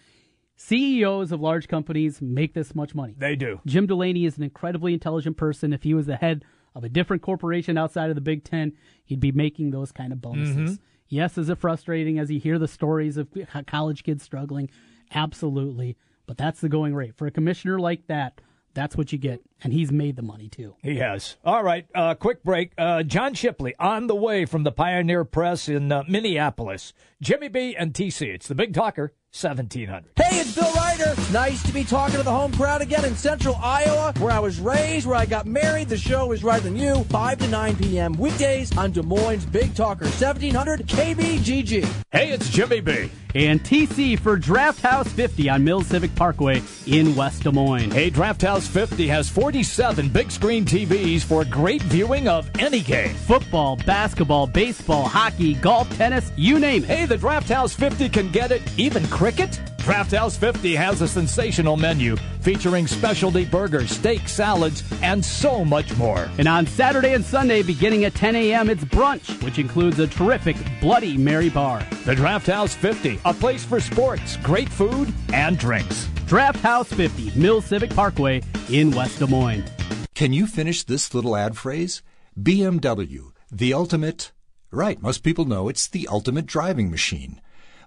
CEOs of large companies make this much money. They do. Jim Delaney is an incredibly intelligent person. If he was the head of a different corporation outside of the Big Ten, he'd be making those kind of bonuses. Mhm. Yes, is it frustrating as you hear the stories of college kids struggling? Absolutely. But that's the going rate. For a commissioner like that, that's what you get. And he's made the money too. He has. All right, uh, quick break. Uh, John Shipley on the way from the Pioneer Press in uh, Minneapolis. Jimmy B and TC. It's the Big Talker, 1700. Hey, it's Bill Ryder. Nice to be talking to the home crowd again in central Iowa, where I was raised, where I got married. The show is right than you, 5 to 9 p.m. weekdays on Des Moines Big Talker, 1700 KBGG. Hey, it's Jimmy B. And TC for Draft House 50 on Mills Civic Parkway in West Des Moines. Hey, Draft House 50 has 47 big screen TVs for great viewing of any game. Football, basketball, baseball, hockey, golf, tennis, you name it. Hey, the Draft House 50 can get it, even cricket? Draft House 50 has a sensational menu featuring specialty burgers, steak, salads, and so much more. And on Saturday and Sunday, beginning at 10 a.m., it's brunch, which includes a terrific Bloody Mary bar. The Draft House 50, a place for sports, great food, and drinks. Draft House 50, Mills Civic Parkway in West Des Moines. Can you finish this little ad phrase? BMW, the ultimate. Right, most people know it's the ultimate driving machine.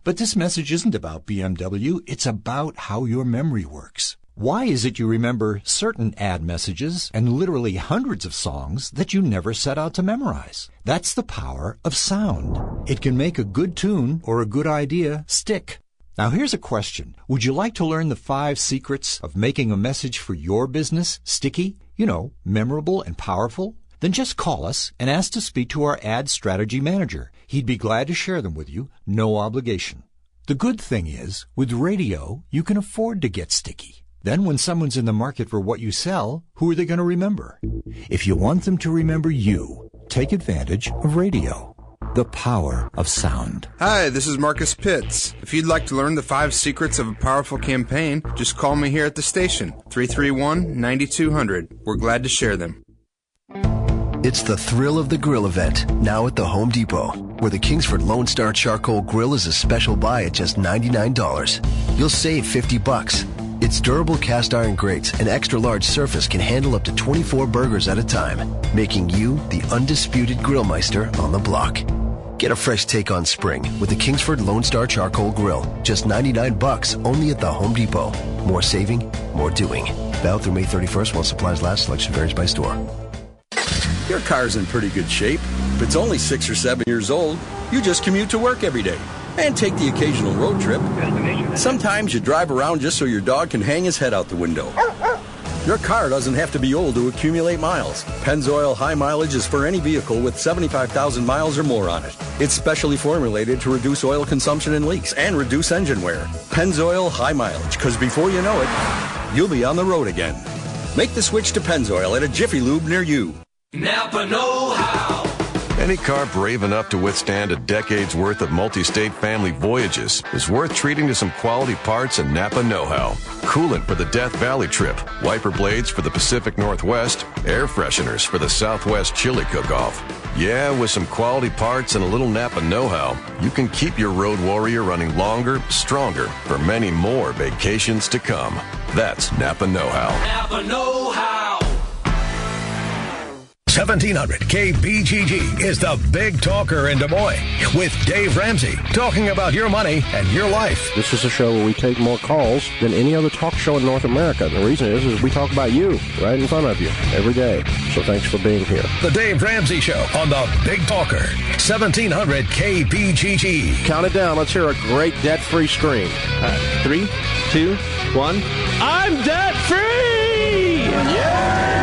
But this message isn't about BMW, it's about how your memory works. Why is it you remember certain ad messages and literally hundreds of songs that you never set out to memorize? That's the power of sound. It can make a good tune or a good idea stick. Now here's a question. Would you like to learn the five secrets of making a message for your business sticky? You know, memorable and powerful? Then just call us and ask to speak to our ad strategy manager. He'd be glad to share them with you, no obligation. The good thing is, with radio, you can afford to get sticky. Then when someone's in the market for what you sell, who are they going to remember? If you want them to remember you, take advantage of radio. The power of sound. Hi, this is Marcus Pitts. If you'd like to learn the five secrets of a powerful campaign, just call me here at the station, 331 9200. We're glad to share them. It's the thrill of the grill event, now at the Home Depot, where the Kingsford Lone Star Charcoal Grill is a special buy at just $99. You'll save 50 bucks. Its durable cast iron grates and extra large surface can handle up to 24 burgers at a time, making you the undisputed grillmeister on the block. Get a fresh take on spring with the Kingsford Lone Star Charcoal Grill. Just 99 bucks only at the Home Depot. More saving, more doing. Valid through May 31st while supplies last. Selection varies by store. Your car's in pretty good shape. If it's only six or seven years old, you just commute to work every day and take the occasional road trip. Sometimes you drive around just so your dog can hang his head out the window. Your car doesn't have to be old to accumulate miles. Pennzoil High Mileage is for any vehicle with 75,000 miles or more on it. It's specially formulated to reduce oil consumption and leaks and reduce engine wear. Pennzoil High Mileage, because before you know it, you'll be on the road again. Make the switch to Pennzoil at a Jiffy Lube near you. Napa Know How. Any car brave enough to withstand a decade's worth of multi-state family voyages is worth treating to some quality parts and Napa know-how. Coolant for the Death Valley trip, wiper blades for the Pacific Northwest, air fresheners for the Southwest chili cook-off. Yeah, with some quality parts and a little Napa know-how, you can keep your road warrior running longer, stronger, for many more vacations to come. That's Napa know-how. Napa Know How. 1700 KBGG is the big talker in Des Moines with Dave Ramsey talking about your money and your life. This is a show where we take more calls than any other talk show in North America. The reason is, is we talk about you right in front of you every day. So thanks for being here. The Dave Ramsey Show on the Big Talker, 1700 KBGG. Count it down. Let's hear a great debt-free scream. All right. Three, two, one. I'm debt-free! Yeah!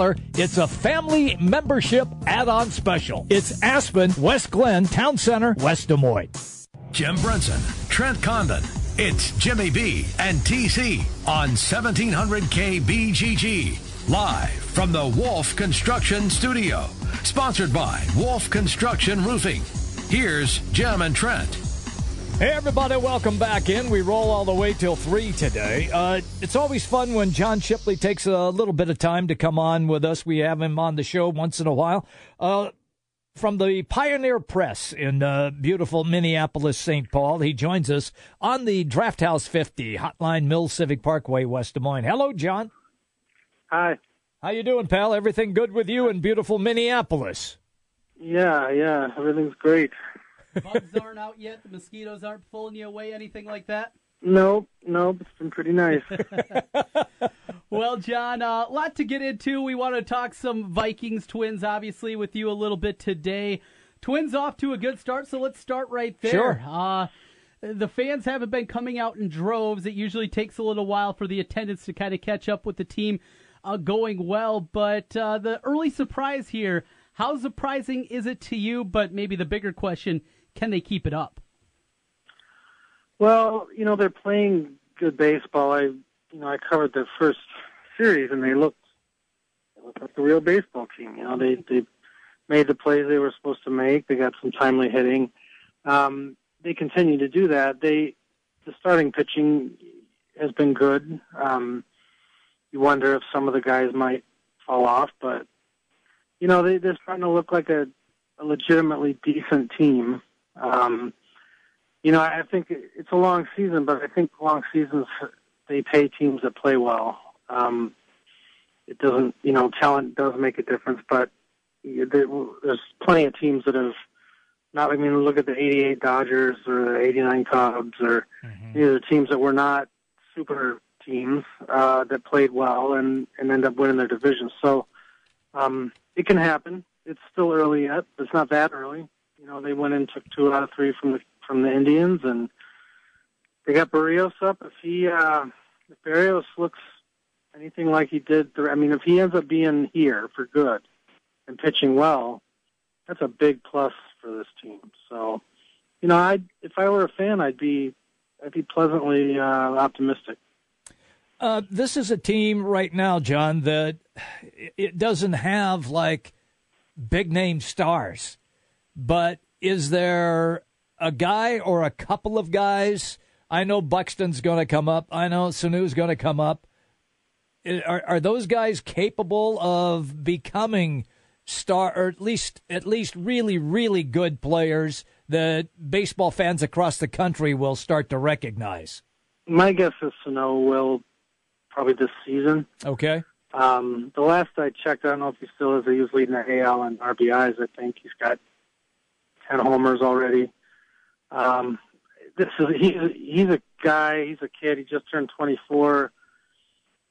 it's a family membership add-on special. It's Aspen, West Glen, Town Center, West Des Moines. Jim Brenson, Trent Condon. It's Jimmy B and TC on 1700 KBGG. Live from the Wolf Construction Studio. Sponsored by Wolf Construction Roofing. Here's Jim and Trent. Hey, everybody, welcome back in. We roll all the way till 3 today. Uh, it's always fun when John Shipley takes a little bit of time to come on with us. We have him on the show once in a while. Uh, from the Pioneer Press in uh, beautiful Minneapolis, St. Paul, he joins us on the Draft House 50 Hotline Mills Civic Parkway, West Des Moines. Hello, John. Hi. How you doing, pal? Everything good with you in beautiful Minneapolis? Yeah, yeah, everything's great. Bugs aren't out yet. The mosquitoes aren't pulling you away. Anything like that? Nope, nope. It's been pretty nice. <laughs> well, John, a uh, lot to get into. We want to talk some Vikings twins, obviously, with you a little bit today. Twins off to a good start, so let's start right there. Sure. Uh, the fans haven't been coming out in droves. It usually takes a little while for the attendance to kind of catch up with the team uh, going well, but uh, the early surprise here. How surprising is it to you? But maybe the bigger question can they keep it up? Well, you know they're playing good baseball. I, you know, I covered their first series, and they looked they looked like a real baseball team. You know, they they made the plays they were supposed to make. They got some timely hitting. Um, they continue to do that. They the starting pitching has been good. Um, you wonder if some of the guys might fall off, but you know they, they're starting to look like a, a legitimately decent team. Um, you know, I think it's a long season, but I think long seasons they pay teams that play well. Um, it doesn't, you know, talent does make a difference, but there's plenty of teams that have not. I mean, look at the '88 Dodgers or the '89 Cubs, or mm-hmm. you know, the teams that were not super teams uh, that played well and and end up winning their division. So um, it can happen. It's still early yet. It's not that early. You know, they went and took two out of three from the from the Indians, and they got Berrios up. If he, uh, if Berrios looks anything like he did, I mean, if he ends up being here for good and pitching well, that's a big plus for this team. So, you know, I if I were a fan, I'd be I'd be pleasantly uh, optimistic. Uh, this is a team right now, John, that it doesn't have like big name stars. But is there a guy or a couple of guys? I know Buxton's going to come up. I know Sano's going to come up. Are, are those guys capable of becoming star, or at least at least really really good players that baseball fans across the country will start to recognize? My guess is Sano will probably this season. Okay. Um, the last I checked, I don't know if he still is. He was leading the AL in RBIs. I think he's got ten homers already. Um, this is he's he's a guy. He's a kid. He just turned 24.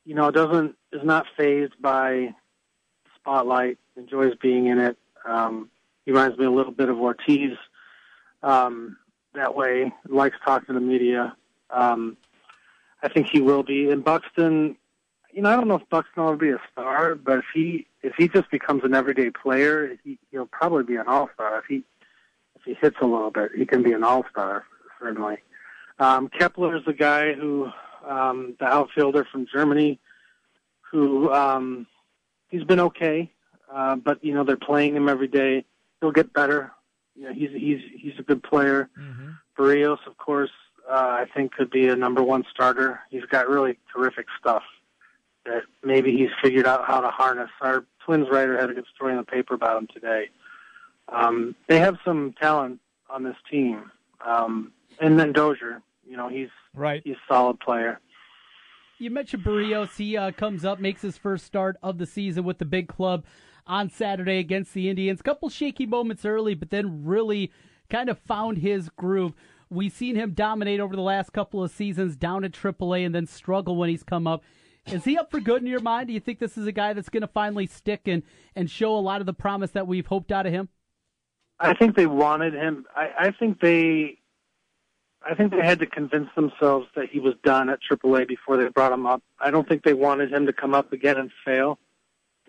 You know, doesn't is not phased by spotlight. Enjoys being in it. Um, he reminds me a little bit of Ortiz. Um, that way, likes talking to the media. Um, I think he will be. And Buxton, you know, I don't know if Buxton will be a star, but if he if he just becomes an everyday player, he, he'll probably be an all star. If he if he hits a little bit, he can be an all star certainly. Um, Kepler is the guy who um, the outfielder from Germany who um, he's been okay, uh, but you know they're playing him every day. He'll get better. You know, he's he's he's a good player. Mm-hmm. Berrios, of course, uh, I think could be a number one starter. He's got really terrific stuff that maybe he's figured out how to harness. Our Twins writer had a good story in the paper about him today. Um, they have some talent on this team, um, and then Dozier. You know, he's right. He's a solid player. You mentioned Berrios. He uh, comes up, makes his first start of the season with the big club on Saturday against the Indians. Couple shaky moments early, but then really kind of found his groove. We've seen him dominate over the last couple of seasons down at AAA and then struggle when he's come up. Is he up for good in your mind? Do you think this is a guy that's going to finally stick and, and show a lot of the promise that we've hoped out of him? I think they wanted him. I, I think they, I think they had to convince themselves that he was done at AAA before they brought him up. I don't think they wanted him to come up again and fail,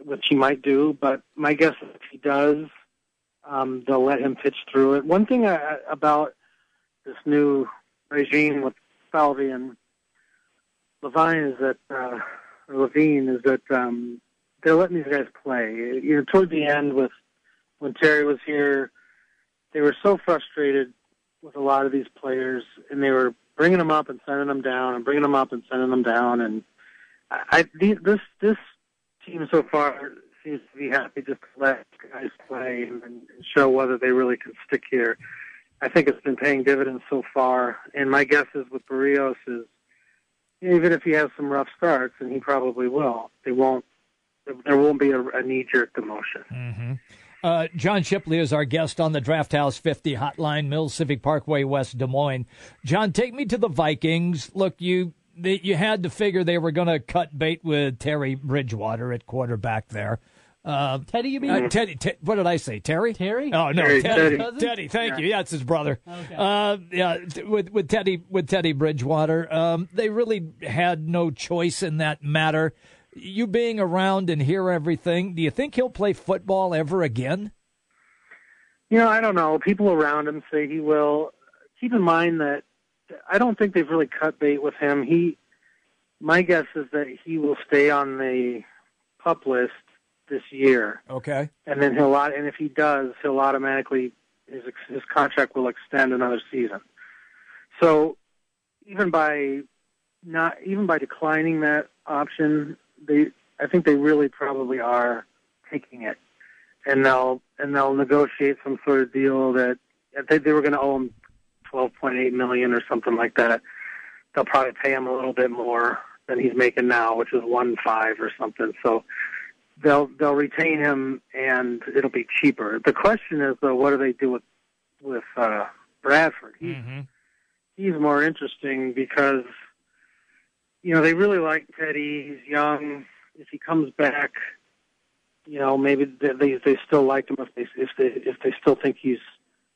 which he might do. But my guess is if he does, um, they'll let him pitch through it. One thing I, about this new regime with Falvey and Levine is that, uh, Levine is that um, they're letting these guys play. You know, toward the end with when Terry was here, they were so frustrated with a lot of these players, and they were bringing them up and sending them down, and bringing them up and sending them down. And I, I this this team so far seems to be happy just to let guys play and, show whether they really can stick here. I think it's been paying dividends so far, and my guess is with Berrios is even if he has some rough starts, and he probably will, they won't. There won't be a, a knee-jerk demotion. Mm-hmm. Uh, John Shipley is our guest on the Draft House 50 hotline, Mills Civic Parkway, West Des Moines. John, take me to the Vikings. Look, you they, you had to figure they were going to cut bait with Terry Bridgewater at quarterback there. Uh, Teddy, you mean? Uh, Teddy, te- what did I say? Terry? Terry? Oh no, Terry, Teddy. Teddy. Teddy, thank Yeah. you. Yeah, it's his brother. Okay. Uh, yeah, t- with with Teddy with Teddy Bridgewater, um, they really had no choice in that matter. You being around and hear everything, do you think he'll play football ever again? You know, I don't know. People around him say he will. Keep in mind that I don't think they've really cut bait with him. He, my guess is that he will stay on the pup list this year, Okay. and then he'll. And if he does, he'll automatically his his contract will extend another season. So, even by not even by declining that option, they I think they really probably are taking it, and they'll and they'll negotiate some sort of deal that if they, they were going to owe him twelve point eight million or something like that. They'll probably pay him a little bit more than he's making now, which is one five or something. So they'll they'll retain him and it'll be cheaper. The question is though, what do they do with with uh, Bradford? He, He's more interesting because you know they really like Teddy. He's young. If he comes back, you know maybe they they, they still like him if they if they if they still think he's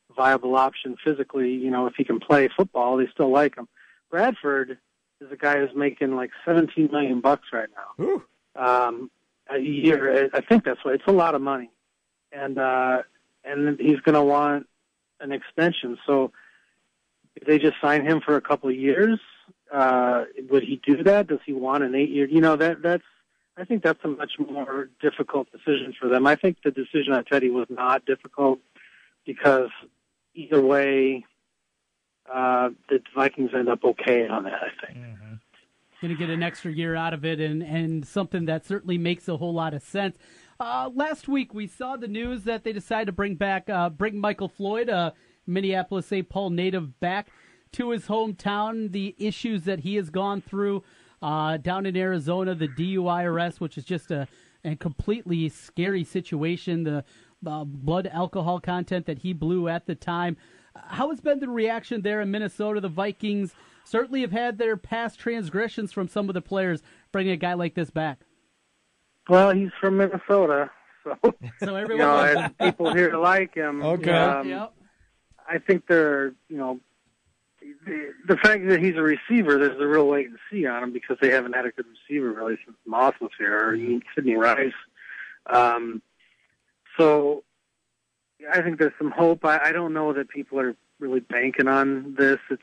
a viable option physically. You know if he can play football, they still like him. Bradford is a guy who's making like seventeen million bucks right now um, a year. I think that's what it's a lot of money, and uh, and he's going to want an extension. So if they just sign him for a couple of years, uh, would he do that? Does he want an eight year? You know that that's. I think that's a much more difficult decision for them. I think the decision on Teddy was not difficult because either way, uh, the Vikings end up okay on that. I think. going to get an extra year out of it and, and something that certainly makes a whole lot of sense. Uh, last week we saw the news that they decided to bring back uh, bring Michael Floyd, uh, Minneapolis St. Paul native, back to his hometown. The issues that he has gone through uh, down in Arizona, the DUI arrest, which is just a, a completely scary situation. The uh, blood alcohol content that he blew at the time. How has been the reaction there in Minnesota? The Vikings certainly have had their past transgressions from some of the players bringing a guy like this back. Well, he's from Minnesota, so <laughs> So you everyone know, people here like him. Okay. Um, Yep. I think they're, you know, the, fact that he's a receiver, there's a real wait and see on him because they haven't had a good receiver really since Moss was here, or even Sidney Rice. Um, so I think there's some hope. I, I don't know that people are really banking on this. It's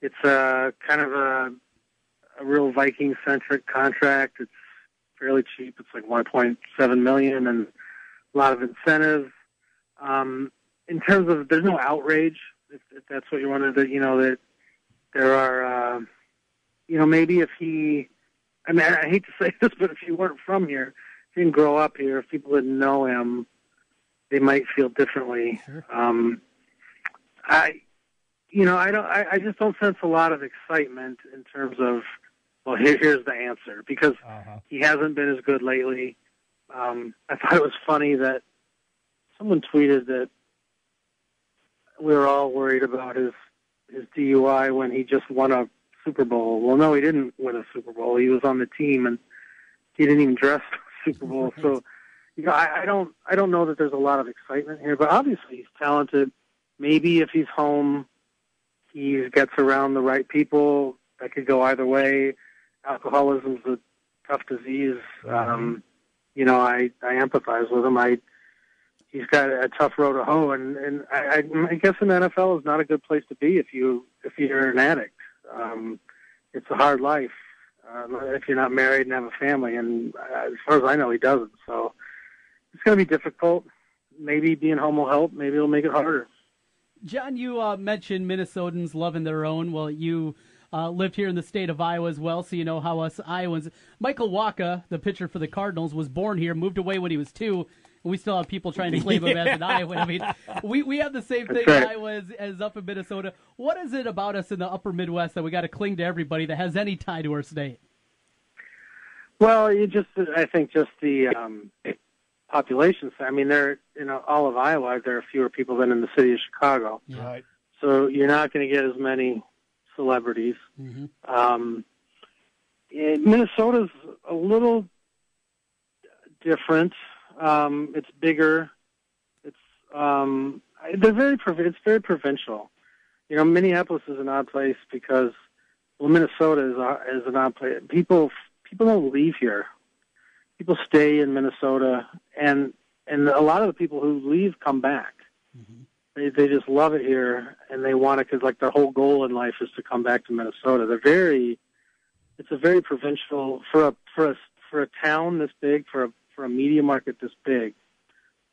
it's uh, kind of a, a real Viking centric contract. It's fairly cheap. It's like 1.7 million and a lot of incentives. Um, in terms of, there's no outrage if, if that's what you wanted to, you know, that there are, uh, you know, maybe if he, I mean, I hate to <laughs> say this, but if he weren't from here, if he didn't grow up here, if people didn't know him, they might feel differently. Um, I, you know, I don't, I, I just don't sense a lot of excitement in terms of, well, here, here's the answer because he hasn't been as good lately. Um, I thought it was funny that someone tweeted that we were all worried about his his DUI when he just won a Super Bowl. Well, no, he didn't win a Super Bowl. He was on the team and he didn't even dress for the Super Bowl. <laughs> So, you know, I, I don't I don't know that there's a lot of excitement here, but obviously he's talented. Maybe if he's home, he gets around the right people. That could go either way. Alcoholism's a tough disease. Um, you know, I I empathize with him. I he's got a tough road to hoe, and and I, I, guess an NFL is not a good place to be if you if you're an addict. Um, it's a hard life uh, if you're not married and have a family, and uh, as far as I know, he doesn't. So it's going to be difficult. Maybe being home will help. Maybe it'll make it harder. John, you uh, mentioned Minnesotans loving their own. Well, you uh, lived here in the state of Iowa as well, so you know how us Iowans. Michael Wacha, the pitcher for the Cardinals, was born here, moved away when he was two. And we still have people trying to claim him as an <laughs> Iowan. I mean, we, we have the same thing That's in. Iowa as, as up in Minnesota. What is it about us in the upper Midwest that we got to cling to everybody that has any tie to our state? Well, you just I think just the um, population. I mean, there in all of Iowa, there are fewer people than in the city of Chicago. Right. So you're not going to get as many celebrities. Mm-hmm. Um, Minnesota's a little different. Um, it's bigger. It's um, they're very prov- it's very provincial. You know, Minneapolis is an odd place because well, Minnesota is a, is an odd place. People people don't leave here. People stay in Minnesota, and and a lot of the people who leave come back. They they just love it here, and they want it because like their whole goal in life is to come back to Minnesota. They're very, it's a very provincial for a for a for a town this big for a for a media market this big.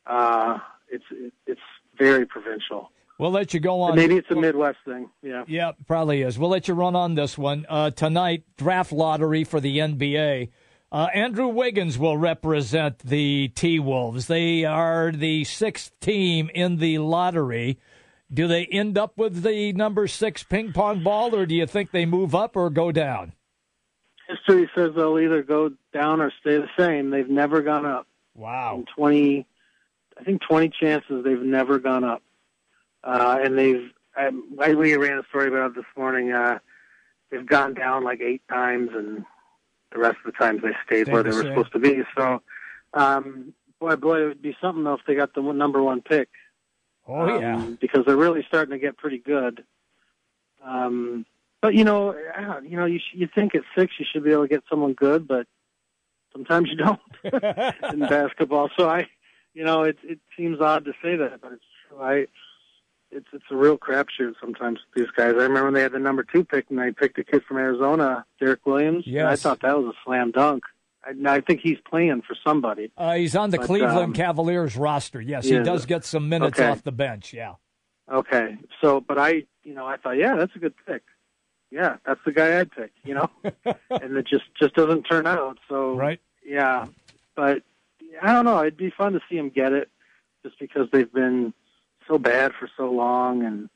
Uh, it's it's very provincial. We'll let you go on. Maybe it's a Midwest thing. Yeah. Yeah, probably is. We'll let you run on this one. Uh, tonight, draft lottery for the NBA. Uh, Andrew Wiggins will represent the T Wolves. They are the sixth team in the lottery. Do they end up with the number six ping pong ball, or do you think they move up or go down? History says they'll either go down or stay the same. They've never gone up. Wow. In twenty, I think twenty chances they've never gone up, uh, and they've. I, I we ran a story about it this morning. Uh, they've gone down like eight times, and the rest of the times they stayed Stayed where they were same. supposed to be. So, um, boy, boy, it would be something though if they got the number one pick. Oh yeah. um, because they're really starting to get pretty good. Um, but you know, you know, you sh- you think at six you should be able to get someone good, but sometimes you don't <laughs> in basketball. So I, you know, it it seems odd to say that, but it's true. I, it's it's a real crapshoot sometimes with these guys. I remember when they had the number two pick and they picked a kid from Arizona, Derrick Williams. and I thought that was a slam dunk. I, I think he's playing for somebody. Uh, he's on the But, Cleveland um, Cavaliers roster. Yes, he yeah. does get some minutes Okay. off the bench. Yeah. Okay. So, but I, you know, I thought, yeah, that's a good pick. Yeah, that's the guy I'd pick, you know? <laughs> and it just, just doesn't turn out. So, Right. yeah. But I don't know. It'd be fun to see him get it just because they've been so bad for so long. And,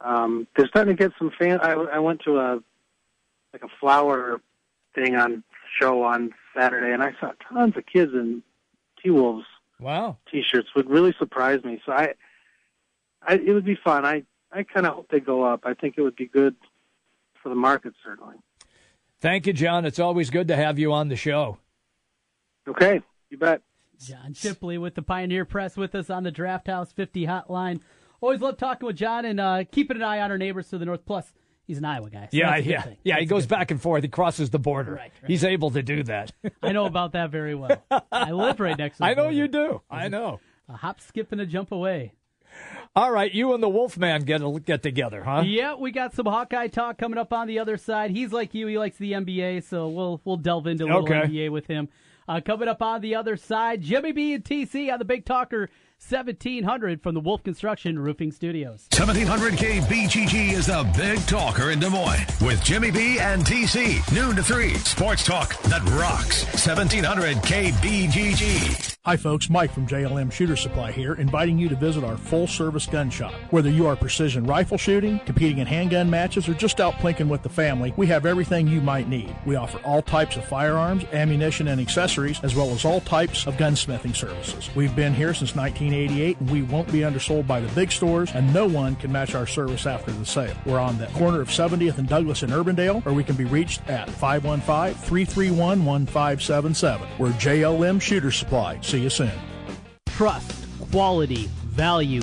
um, they're starting to get some fan. I, I went to a, like a flower thing on show on Saturday and I saw tons of kids in T Wolves Wow. t-shirts would really surprise me. So I, I it would be fun. I I kind of hope they go up. I think it would be good for the market certainly. Thank you, John. It's always good to have you on the show. Okay, you bet. John Shipley with the Pioneer Press with us on the Draft House 50 hotline. Always love talking with John and uh, keeping an eye on our neighbors to the north. Plus, he's an Iowa guy. so yeah, that's a good yeah, thing. yeah. He That's a goes good back and forth. He crosses the border. Right, right. He's able to do that. I know about that very well. I live right next to the <laughs> I know border. you do. I know. A hop, skip, and a jump away. All right, you and the Wolfman get get together, huh? Yeah, we got some Hawkeye talk coming up on the other side. He's like you; he likes the NBA, so we'll we'll delve into a little Okay. NBA with him. Uh, coming up on the other side, Jimmy B and TC on the Big Talker 1700 from the Wolf Construction Roofing Studios. 1700 KBGG is the big talker in Des Moines with Jimmy B and TC. Noon to 3. Sports talk that rocks. 1700 KBGG. Hi, folks. Mike from JLM Shooter Supply here, inviting you to visit our full service gun shop. Whether you are precision rifle shooting, competing in handgun matches, or just out plinking with the family, we have everything you might need. We offer all types of firearms, ammunition, and accessories, as well as all types of gunsmithing services. We've been here since 1988, and we won't be undersold by the big stores, and no one can match our service after the sale. We're on the corner of 70th and Douglas in Urbandale, or we can be reached at 515 331 1577. We're JLM Shooter Supply. See you soon. Trust, quality, value.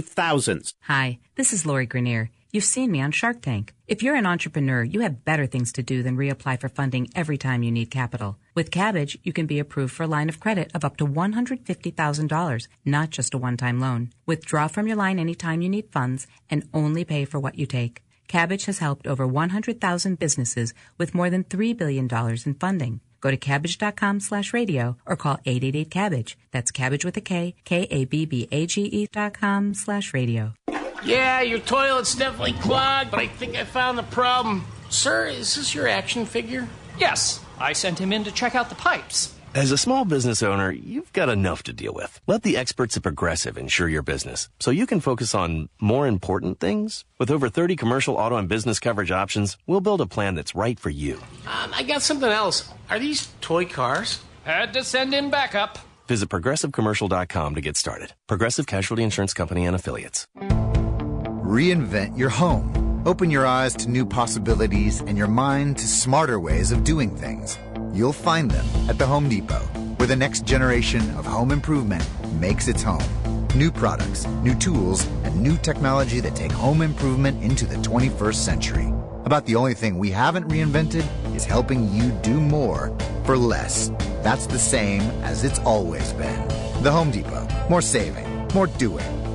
thousands. Hi, this is Lori Greiner. You've seen me on Shark Tank. If you're an entrepreneur, you have better things to do than reapply for funding every time you need capital. With Kabbage, you can be approved for a line of credit of up to $150,000, not just a one-time loan. Withdraw from your line anytime you need funds and only pay for what you take. Kabbage has helped over 100,000 businesses with more than $3 billion in funding. Go to Kabbage.com slash radio or call 888-KABBAGE. That's Kabbage with a K, K-A-B-B-A-G-E dot com slash radio. Yeah, your toilet's definitely clogged, but I think I found the problem. Sir, is this your action figure? Yes, I sent him in to check out the pipes. As a small business owner, you've got enough to deal with. Let the experts at Progressive insure your business so you can focus on more important things. With over 30 commercial auto and business coverage options, we'll build a plan that's right for you. Um, I got something else. Are these toy cars? Had to send in backup. Visit progressivecommercial.com to get started. Progressive Casualty Insurance Company and affiliates. Reinvent your home. Open your eyes to new possibilities and your mind to smarter ways of doing things. You'll find them at the Home Depot, where the next generation of home improvement makes its home. New products, new tools, and new technology that take home improvement into the 21st century. About the only thing we haven't reinvented is helping you do more for less. That's the same as it's always been. The Home Depot. More saving, more doing